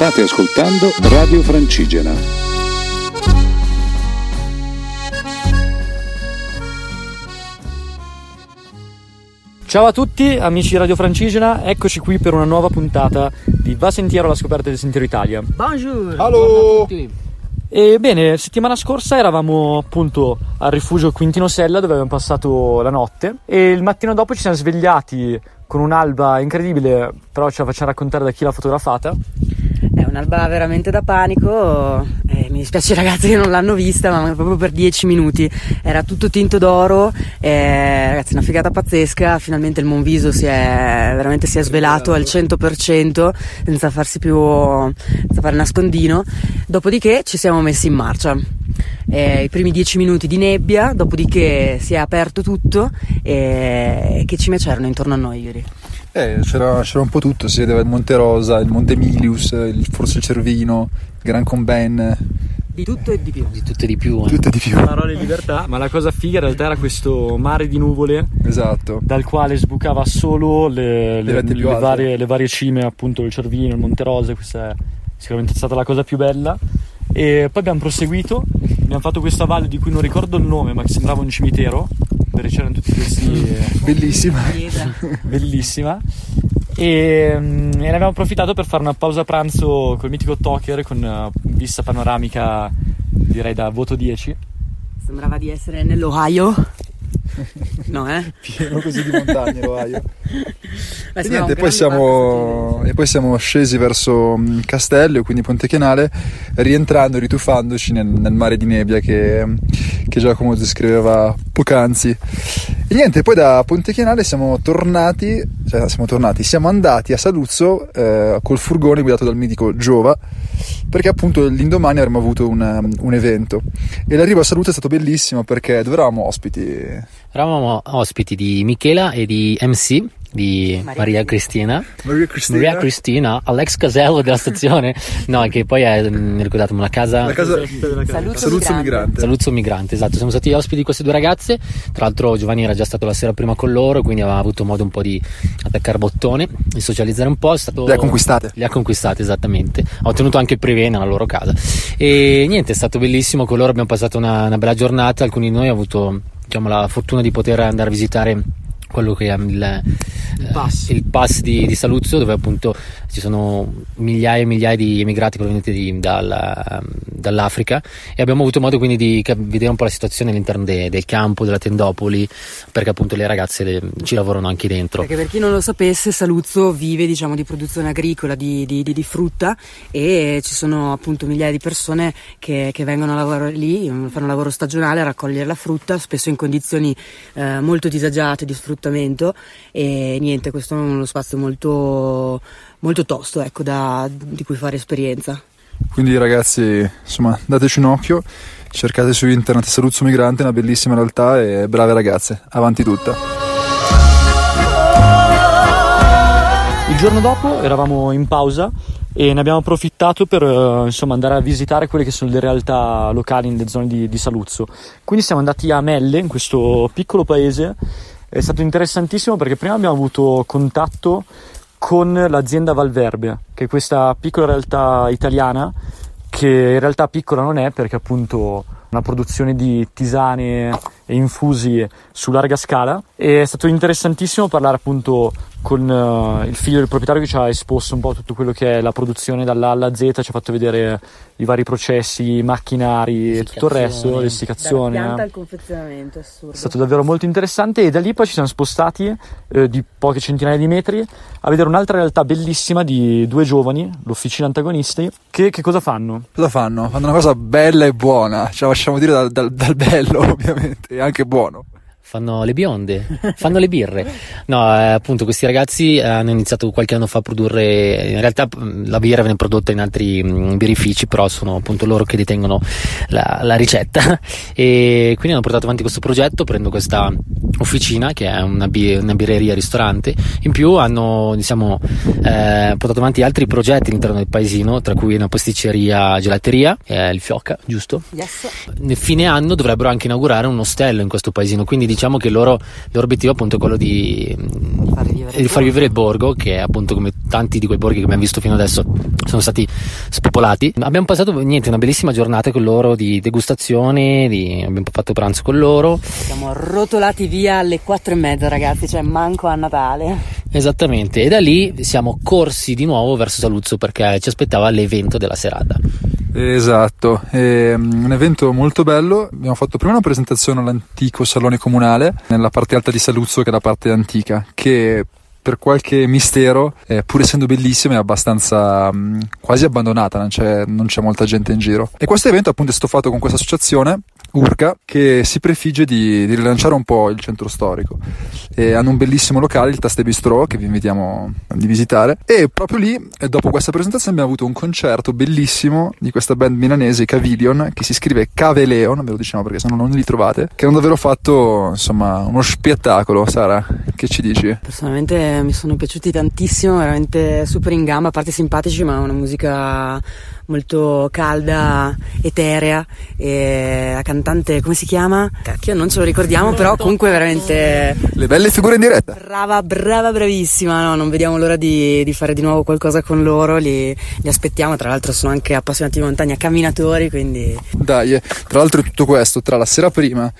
State ascoltando Radio Francigena. Ciao a tutti amici di Radio Francigena, eccoci qui per una nuova puntata di Va Sentiero alla scoperta del Sentiero Italia. Bonjour! Allo! E bene, settimana scorsa eravamo appunto al rifugio Quintino Sella dove abbiamo passato la notte e il mattino dopo ci siamo svegliati con un'alba incredibile, però ce la facciamo raccontare da chi l'ha fotografata. È un'alba veramente da panico, eh, mi dispiace ragazzi che non l'hanno vista, ma proprio per dieci minuti. Era tutto tinto d'oro, eh, ragazzi una figata pazzesca, finalmente il Monviso si è, veramente si è svelato al 100% senza farsi più, senza fare nascondino, dopodiché ci siamo messi in marcia. Eh, I primi dieci minuti di nebbia, dopodiché si è aperto tutto e che cime c'erano intorno a noi ieri? Eh, c'era, c'era un po' tutto, si vedeva il Monte Rosa, il Monte Milius, il, forse il Cervino, il Gran Comben, Di tutto e di più. di tutto e di più. eh. tutto e di più. Parole di libertà, ma la cosa figa in realtà era questo mare di nuvole Esatto. dal quale sbucava solo le, le- le alte. varie, le varie cime, appunto il Cervino, il Monte Rosa, questa è sicuramente stata la cosa più bella. E poi abbiamo proseguito, abbiamo fatto questa valle di cui non ricordo il nome, ma che sembrava un cimitero, perché c'erano tutti questi... eh, Bellissima. Bellissima. E, mm, e ne abbiamo approfittato per fare una pausa pranzo col mitico Toker con eh, vista panoramica, direi da voto 10. Sembrava di essere nell'Ohio. No, eh? Pieno così di montagne, l'Ohio. Beh, E niente, poi siamo, e poi siamo scesi verso mm, Castello, quindi Ponte Chianale, rientrando, rituffandoci nel, nel mare di nebbia che, che Giacomo descriveva poc'anzi. E niente, poi da Ponte Chianale siamo tornati, cioè siamo tornati, siamo andati a Saluzzo eh, col furgone guidato dal mitico Giova, perché appunto l'indomani avremmo avuto un, un evento. E l'arrivo a Saluzzo è stato bellissimo perché dove eravamo ospiti? Eravamo ospiti di Michela e di MC, di Maria Maria, Cristina. Maria Cristina. Maria Cristina, all'ex casello della stazione. No, che poi è, mm, ricordatemi, una casa... La casa Saluzzo Saluzzo Migrante. Migrante. Saluzzo Migrante, esatto, siamo stati ospiti di queste due ragazze, tra l'altro Giovanni era già stato la sera prima con loro, quindi aveva avuto modo un po' di attaccare bottone, di socializzare un po', è stato... Le ha conquistate. Le ha conquistate, esattamente. Ha ottenuto anche il privé nella loro casa. E niente, è stato bellissimo. Con loro abbiamo passato una, una bella giornata. Alcuni di noi hanno avuto diciamo, la fortuna di poter andare a visitare quello che è il, il pass. il pass di, di Saluzzo, dove appunto ci sono migliaia e migliaia di emigrati provenienti di- dalla- dall'Africa e abbiamo avuto modo quindi di vedere un po' la situazione all'interno de- del campo, della tendopoli, perché appunto le ragazze le- ci lavorano anche dentro. Perché per chi non lo sapesse, Saluzzo vive diciamo di produzione agricola, di, di- di- di frutta e ci sono appunto migliaia di persone che, che vengono a lavorare lì, fanno lavoro stagionale a raccogliere la frutta, spesso in condizioni eh, molto disagiate di sfruttamento e niente, questo è uno spazio molto, molto tosto ecco, da- di cui fare esperienza. Quindi ragazzi, insomma, dateci un occhio, cercate su internet Saluzzo Migrante, una bellissima realtà e brave ragazze, avanti tutta. Il giorno dopo eravamo in pausa e ne abbiamo approfittato per eh, insomma, andare a visitare quelle che sono le realtà locali nelle zone di, di Saluzzo. Quindi siamo andati a Melle, in questo piccolo paese. È stato interessantissimo perché prima abbiamo avuto contatto con l'azienda Valverbe, che è questa piccola realtà italiana che in realtà piccola non è perché appunto una produzione di tisane infusi su larga scala e è stato interessantissimo parlare appunto con eh, il figlio del proprietario che ci ha esposto un po' tutto quello che è la produzione dall'A alla Z, ci ha fatto vedere i vari processi, i macchinari e tutto il resto, l'essiccazione. eh. al confezionamento, assurdo. È stato davvero molto interessante e da lì poi ci siamo spostati eh, di poche centinaia di metri a vedere un'altra realtà bellissima di due giovani, l'officina antagonisti, che, che cosa fanno? Cosa fanno? Fanno una cosa bella e buona, ce la facciamo dire dal, dal- dal bello ovviamente, anche buono. Fanno le bionde, fanno le birre. No, eh, appunto, questi ragazzi hanno iniziato qualche anno fa a produrre. In realtà la birra viene prodotta in altri mh, birrifici, però sono appunto loro che detengono la, la ricetta. E quindi hanno portato avanti questo progetto, prendo questa officina che è una, bi- una birreria ristorante. In più hanno diciamo, eh, portato avanti altri progetti all'interno del paesino, tra cui una pasticceria gelateria, che è il Fiocca, giusto? Yes. Nel fine anno dovrebbero anche inaugurare un ostello in questo paesino, quindi diciamo che loro, il loro obiettivo appunto è quello di far rivivere, di far vivere il borgo, che appunto come tanti di quei borghi che abbiamo visto fino adesso sono stati spopolati. Abbiamo passato niente, una bellissima giornata con loro di degustazione, di, abbiamo fatto pranzo con loro. Siamo rotolati via alle quattro e mezza ragazzi, cioè manco a Natale. Esattamente, e da lì siamo corsi di nuovo verso Saluzzo perché ci aspettava l'evento della serata. Esatto, è un evento molto bello. Abbiamo fatto prima una presentazione all'antico salone comunale nella parte alta di Saluzzo, che è la parte antica, che per qualche mistero, eh, pur essendo bellissima, è abbastanza mh, quasi abbandonata, non c'è, non c'è molta gente in giro. E questo evento appunto è stato fatto con questa associazione Urca che si prefigge di, di, rilanciare un po' il centro storico. E hanno un bellissimo locale, il Taste Bistro, che vi invitiamo di visitare. E proprio lì, dopo questa presentazione, abbiamo avuto un concerto bellissimo di questa band milanese, Cavilion, che si scrive Caveleon, ve lo diciamo perché se no non li trovate, che hanno davvero fatto insomma uno spettacolo. Sara, che ci dici? Personalmente mi sono piaciuti tantissimo, veramente super in gamba, a parte simpatici, ma una musica molto calda, eterea e la cantante come si chiama? Cacchio, non ce lo ricordiamo, però comunque veramente le belle figure in diretta. Brava, brava, bravissima, no, non vediamo l'ora di, di fare di nuovo qualcosa con loro, li, li, aspettiamo, tra l'altro sono anche appassionati di montagna, camminatori, quindi Dai, tra l'altro tutto questo, tra la sera prima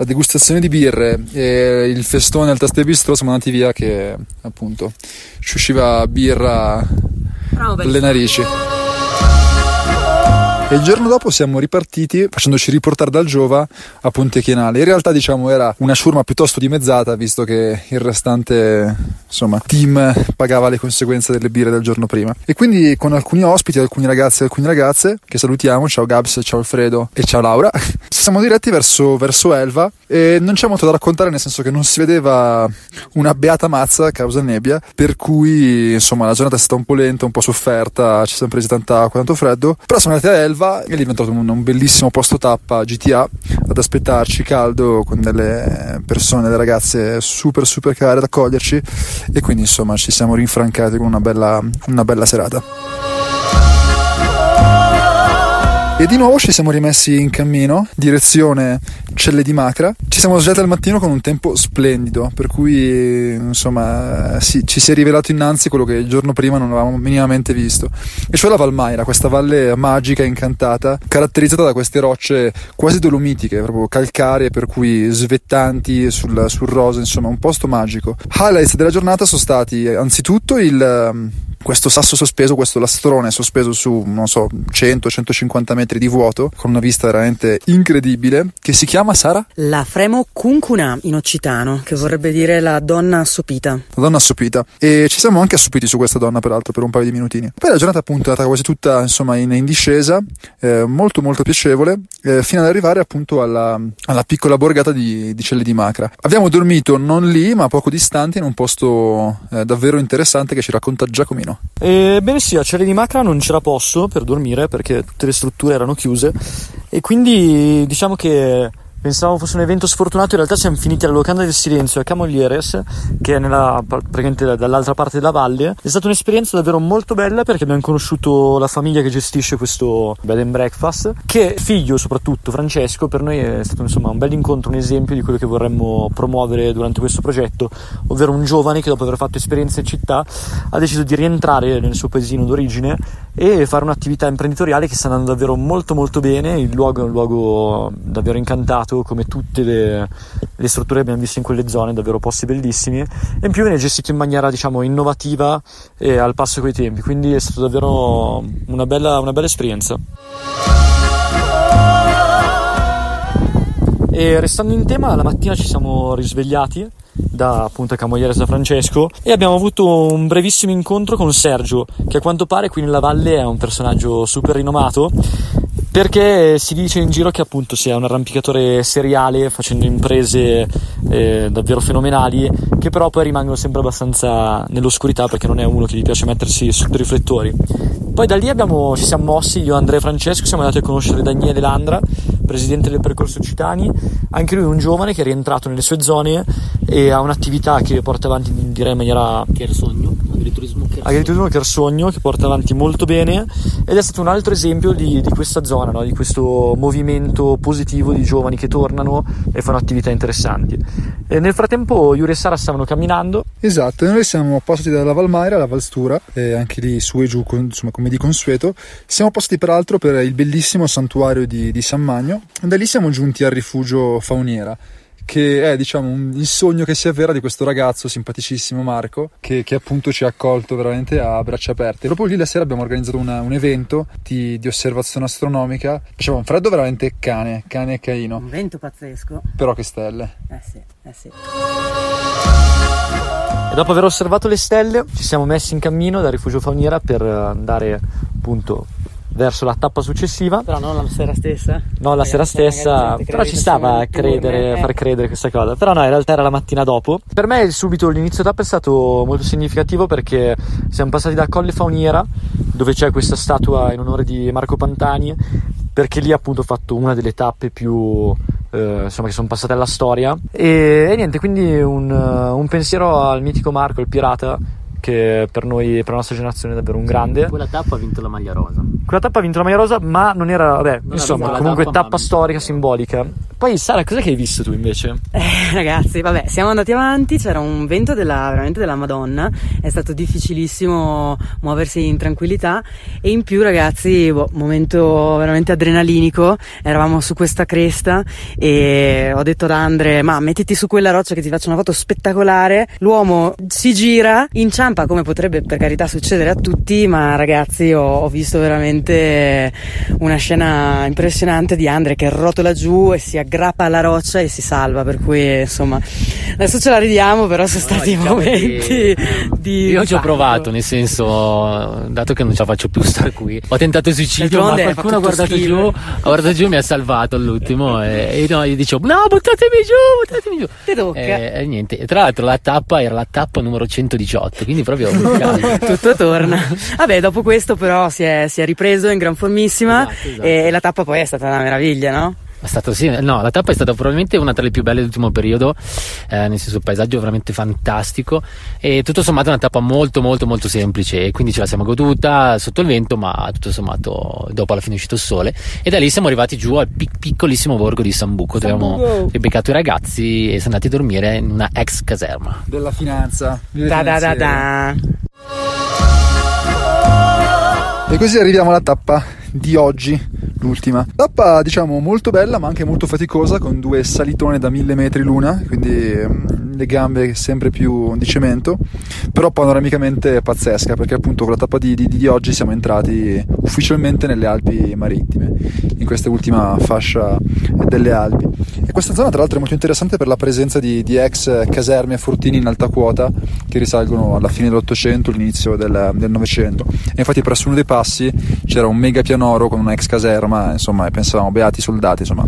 la degustazione di birre e il festone al Taste Bistro siamo andati via che appunto ci usciva birra dalle narici. E il giorno dopo siamo ripartiti facendoci riportare dal Giova a Ponte Chienale. In realtà diciamo era una ciurma piuttosto dimezzata visto che il restante insomma, team pagava le conseguenze delle birre del giorno prima. E quindi con alcuni ospiti, alcuni ragazzi e alcune ragazze che salutiamo, ciao Gabs, ciao Alfredo e ciao Laura, siamo diretti verso, verso Elva e non c'è molto da raccontare nel senso che non si vedeva una beata mazza a causa nebbia per cui insomma la giornata è stata un po' lenta, un po' sofferta, ci siamo presi tanta acqua, tanto freddo, però siamo andati a Elva Elva è diventato un, un, bellissimo posto tappa GTA ad aspettarci caldo con delle persone, delle ragazze super super care ad accoglierci e quindi insomma ci siamo rinfrancati con una bella, una bella serata. E di nuovo ci siamo rimessi in cammino, direzione Celle di Macra. Ci siamo svegliati al mattino con un tempo splendido, per cui insomma sì, ci si è rivelato innanzi quello che il giorno prima non avevamo minimamente visto. E cioè la Valmaira, questa valle magica e incantata, caratterizzata da queste rocce quasi dolomitiche, proprio calcaree, per cui svettanti sul, sul rosa, insomma un posto magico. Highlights della giornata sono stati anzitutto il questo sasso sospeso, questo lastrone sospeso su, non so, 100-150 metri di vuoto, con una vista veramente incredibile, che si chiama Sara? La Fremo Cuncuna in occitano, che vorrebbe dire la donna assopita. La donna assopita. E ci siamo anche assopiti su questa donna, peraltro, per un paio di minutini. Poi la giornata appunto è andata quasi tutta, insomma, in, in discesa, eh, molto molto piacevole, eh, fino ad arrivare appunto alla, alla piccola borgata di, di Celle di Macra. Abbiamo dormito non lì, ma poco distante, in un posto eh, davvero interessante che ci racconta Giacomino. Ebbene sì, a Celle di Macra non c'era posto per dormire perché tutte le strutture erano chiuse. E quindi diciamo che Pensavo fosse un evento sfortunato, in realtà siamo finiti alla locanda del silenzio a Camolieres, che è nella, praticamente dall'altra parte della valle. È stata un'esperienza davvero molto bella perché abbiamo conosciuto la famiglia che gestisce questo bed and breakfast, che figlio soprattutto, Francesco, per noi è stato insomma un bel incontro, un esempio di quello che vorremmo promuovere durante questo progetto, ovvero un giovane che dopo aver fatto esperienza in città ha deciso di rientrare nel suo paesino d'origine e fare un'attività imprenditoriale che sta andando davvero molto molto bene, il luogo è un luogo davvero incantato come tutte le, le, strutture che abbiamo visto in quelle zone, davvero posti bellissimi, e in più viene gestito in maniera diciamo innovativa e al passo coi tempi, quindi è stata davvero una bella, una bella esperienza. E restando in tema, la mattina ci siamo risvegliati da appunto Camoglia da Francesco e abbiamo avuto un brevissimo incontro con Sergio che a quanto pare qui nella valle è un personaggio super rinomato perché si dice in giro che appunto sia un arrampicatore seriale facendo imprese eh, davvero fenomenali che però poi rimangono sempre abbastanza nell'oscurità perché non è uno che gli piace mettersi sotto i riflettori. Poi da lì abbiamo, ci siamo mossi io, Andrea e Francesco siamo andati a conoscere Daniele Landra presidente del percorso Citani. Anche lui è un giovane che è rientrato nelle sue zone e ha un'attività che porta avanti direi in maniera Chersogno, agriturismo Chersogno. agriturismo Chersogno che porta avanti molto bene ed è stato un altro esempio di, di questa zona, no? di questo movimento positivo di giovani che tornano e fanno attività interessanti. E nel frattempo Yuri e Sara stavano camminando. Esatto, noi siamo passati dalla Valmaira alla Valstura, e anche lì su e giù, con- insomma, come di consueto. Siamo passati peraltro per il bellissimo santuario di, di San Magno, e da lì siamo giunti al rifugio Fauniera che è diciamo un- il sogno che si avvera di questo ragazzo simpaticissimo Marco che, che appunto ci ha accolto veramente a braccia aperte proprio lì la sera abbiamo organizzato una- un evento di, di osservazione astronomica faceva un freddo veramente cane cane e caino Un vento pazzesco. però che stelle Eh sì, eh sì. E dopo aver osservato le stelle, ci siamo messi in cammino dal rifugio fauniera per andare appunto verso la tappa successiva. Però non la sera stessa. No, la Eh, sera stessa, però ci stava a credere, eh. far credere questa cosa. Però no, in realtà era la mattina dopo. Per me subito l'inizio tappa è stato molto significativo perché siamo passati da Colle Fauniera, dove c'è questa statua in onore di Marco Pantani, perché lì appunto ho fatto una delle tappe più eh, insomma che sono passate alla storia. E, e niente, quindi un, un pensiero al mitico Marco, il pirata, che per noi, per la nostra generazione è davvero un grande. Quella tappa ha vinto la maglia rosa. Quella tappa ha vinto la maglia rosa, ma non era, vabbè, Non insomma, comunque tappa, tappa storica, simbolica. Poi, Sara, cos'è che hai visto tu invece? Eh, ragazzi, vabbè, siamo andati avanti, c'era un vento della, veramente della Madonna, è stato difficilissimo muoversi in tranquillità e in più ragazzi, boh, momento veramente adrenalinico, eravamo su questa cresta e ho detto ad Andre, ma mettiti su quella roccia che ti faccio una foto spettacolare, l'uomo si gira, inciampa come potrebbe per carità succedere a tutti, ma ragazzi ho, ho visto veramente una scena impressionante di Andre che rotola giù e si aggrappa alla roccia e si salva, per cui insomma adesso ce la ridiamo, però sono stati diciamo momenti che, di... Io ci ho provato, nel senso, dato che non ce la faccio più stare qui, ho tentato il suicidio, ma qualcuno ha guardato schifo. giù, ha guardato giù e mi ha salvato all'ultimo e, e no, io dicevo, no, buttatemi giù, buttatemi giù. Ti tocca. E, e niente, e tra l'altro la tappa era la tappa numero 118, quindi proprio un caso. tutto torna. Vabbè, dopo questo però si è, si è ripreso in gran formissima Esatto, esatto. e la tappa poi è stata una meraviglia, no? È stato sì, no, la tappa è stata probabilmente una tra le più belle dell'ultimo periodo, eh, nel senso il paesaggio è veramente fantastico e tutto sommato è una tappa molto molto molto semplice e quindi ce la siamo goduta sotto il vento ma tutto sommato dopo alla fine è uscito il sole e da lì siamo arrivati giù al pic- piccolissimo borgo di Sambuco dove abbiamo ribeccato i ragazzi e siamo andati a dormire in una ex caserma. della finanza Da da da da. E così arriviamo alla tappa di oggi, l'ultima. Tappa diciamo molto bella ma anche molto faticosa con due salitone da mille metri l'una, quindi ehm, le gambe sempre più di cemento, però panoramicamente pazzesca perché appunto con la tappa di, di- di oggi siamo entrati ufficialmente nelle Alpi marittime, in questa ultima fascia delle Alpi. E questa zona tra l'altro è molto interessante per la presenza di, di ex caserme e fortini in alta quota che risalgono alla fine dell'Ottocento, all'inizio del del Novecento. E infatti presso uno dei passi c'era un mega pianoro con una ex caserma, insomma, e pensavamo beati soldati, insomma,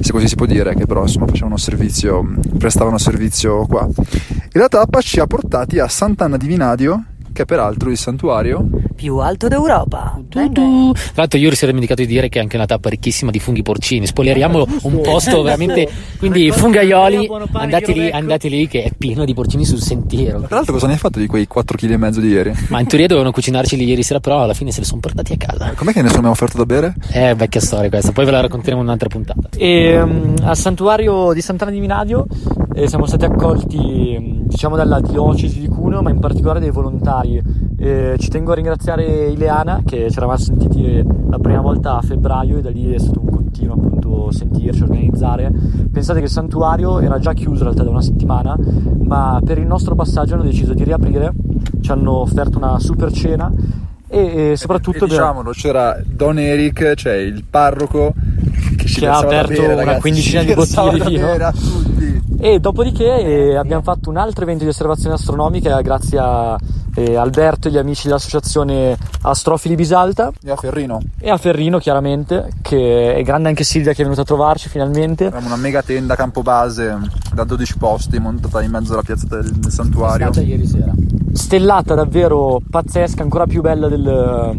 se così si può dire, che però insomma facevano servizio, prestavano servizio qua. E la tappa ci ha portati a Sant'Anna di Vinadio, che è peraltro il santuario Più alto d'Europa. Tu, tu. Tra l'altro ieri si era dimenticato di dire che è anche una tappa ricchissima di funghi porcini. Spoileriamo un posto veramente. Quindi fungaioli, andate lì, andate lì che è pieno di porcini sul sentiero. Tra l'altro cosa ne hai fatto di quei 4 kg e mezzo di ieri? Ma in teoria dovevano cucinarceli ieri sera, però alla fine se li sono portati a casa. Com'è che nessuno mi ha offerto da bere? È vecchia storia questa, poi ve la racconteremo in un'altra puntata. E mm, al santuario di Sant'Anna di Minadio eh, siamo stati accolti mm, diciamo dalla diocesi di Cuneo ma in particolare dai volontari Eh, ci tengo a ringraziare Ileana che ci eravamo sentiti la prima volta a febbraio e da lì è stato un continuo appunto sentirci, organizzare pensate che il santuario era già chiuso in realtà da una settimana ma per il nostro passaggio hanno deciso di riaprire ci hanno offerto una super cena e, e soprattutto E diciamolo, c'era Don Eric, cioè il parroco che, ci Che ha aperto bere, una ragazzi, quindicina ci di bottiglie di vino. bere a tutti. E dopodiché eh, abbiamo fatto un altro evento di osservazione astronomica grazie a eh, Alberto e gli amici dell'associazione Astrofili Bisalta E a Ferrino, e a Ferrino chiaramente, che è grande anche Silvia che è venuta a trovarci finalmente. avevamo una mega tenda a campo base da 12 posti montata in mezzo alla piazza del, del santuario. ieri sera. Stellata davvero pazzesca, ancora più bella del-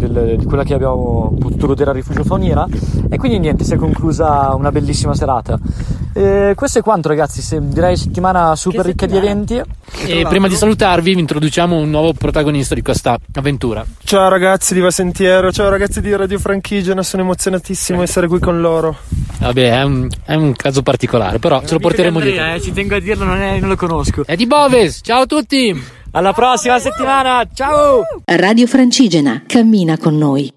del- di quella che abbiamo potuto godere al rifugio Fauniera. E quindi niente, si è conclusa una bellissima serata. E questo è quanto, ragazzi. Se, direi settimana super Che ricca di eventi. E prima di salutarvi, vi introduciamo un nuovo protagonista di questa avventura. Ciao ragazzi di Va Sentiero, ciao ragazzi di Radio Franchigiana, sono emozionatissimo di essere qui con loro. Vabbè, è un, è un caso particolare, però ce lo porteremo dietro. Eh, ci tengo a dirlo, non, è- non lo conosco. È di Boves, ciao a tutti! Alla prossima settimana, ciao! Radio Francigena, cammina con noi.